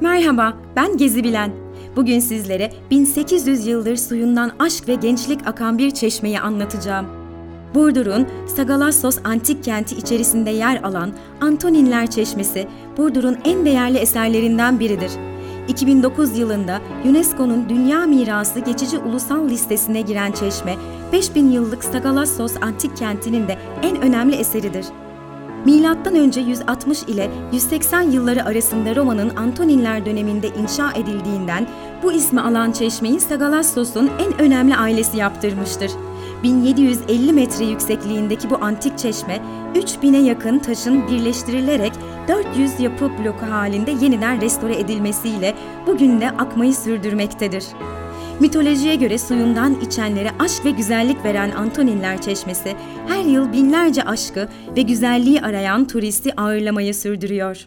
Merhaba, ben Gezi Bilen. Bugün sizlere 1800 yıldır suyundan aşk ve gençlik akan bir çeşmeyi anlatacağım. Burdur'un Sagalassos antik kenti içerisinde yer alan Antoninler Çeşmesi, Burdur'un en değerli eserlerinden biridir. 2009 yılında UNESCO'nun Dünya Mirası geçici ulusal listesine giren çeşme, 5000 yıllık Sagalassos antik kentinin de en önemli eseridir. Milattan önce 160 ile 180 yılları arasında Roma'nın Antoninler döneminde inşa edildiğinden bu ismi alan çeşmeyi Sagalassos'un en önemli ailesi yaptırmıştır. 1750 metre yüksekliğindeki bu antik çeşme 3000'e yakın taşın birleştirilerek 400 yapı bloku halinde yeniden restore edilmesiyle bugün de akmayı sürdürmektedir. Mitolojiye göre suyundan içenlere aşk ve güzellik veren Antoninler Çeşmesi her yıl binlerce aşkı ve güzelliği arayan turisti ağırlamayı sürdürüyor.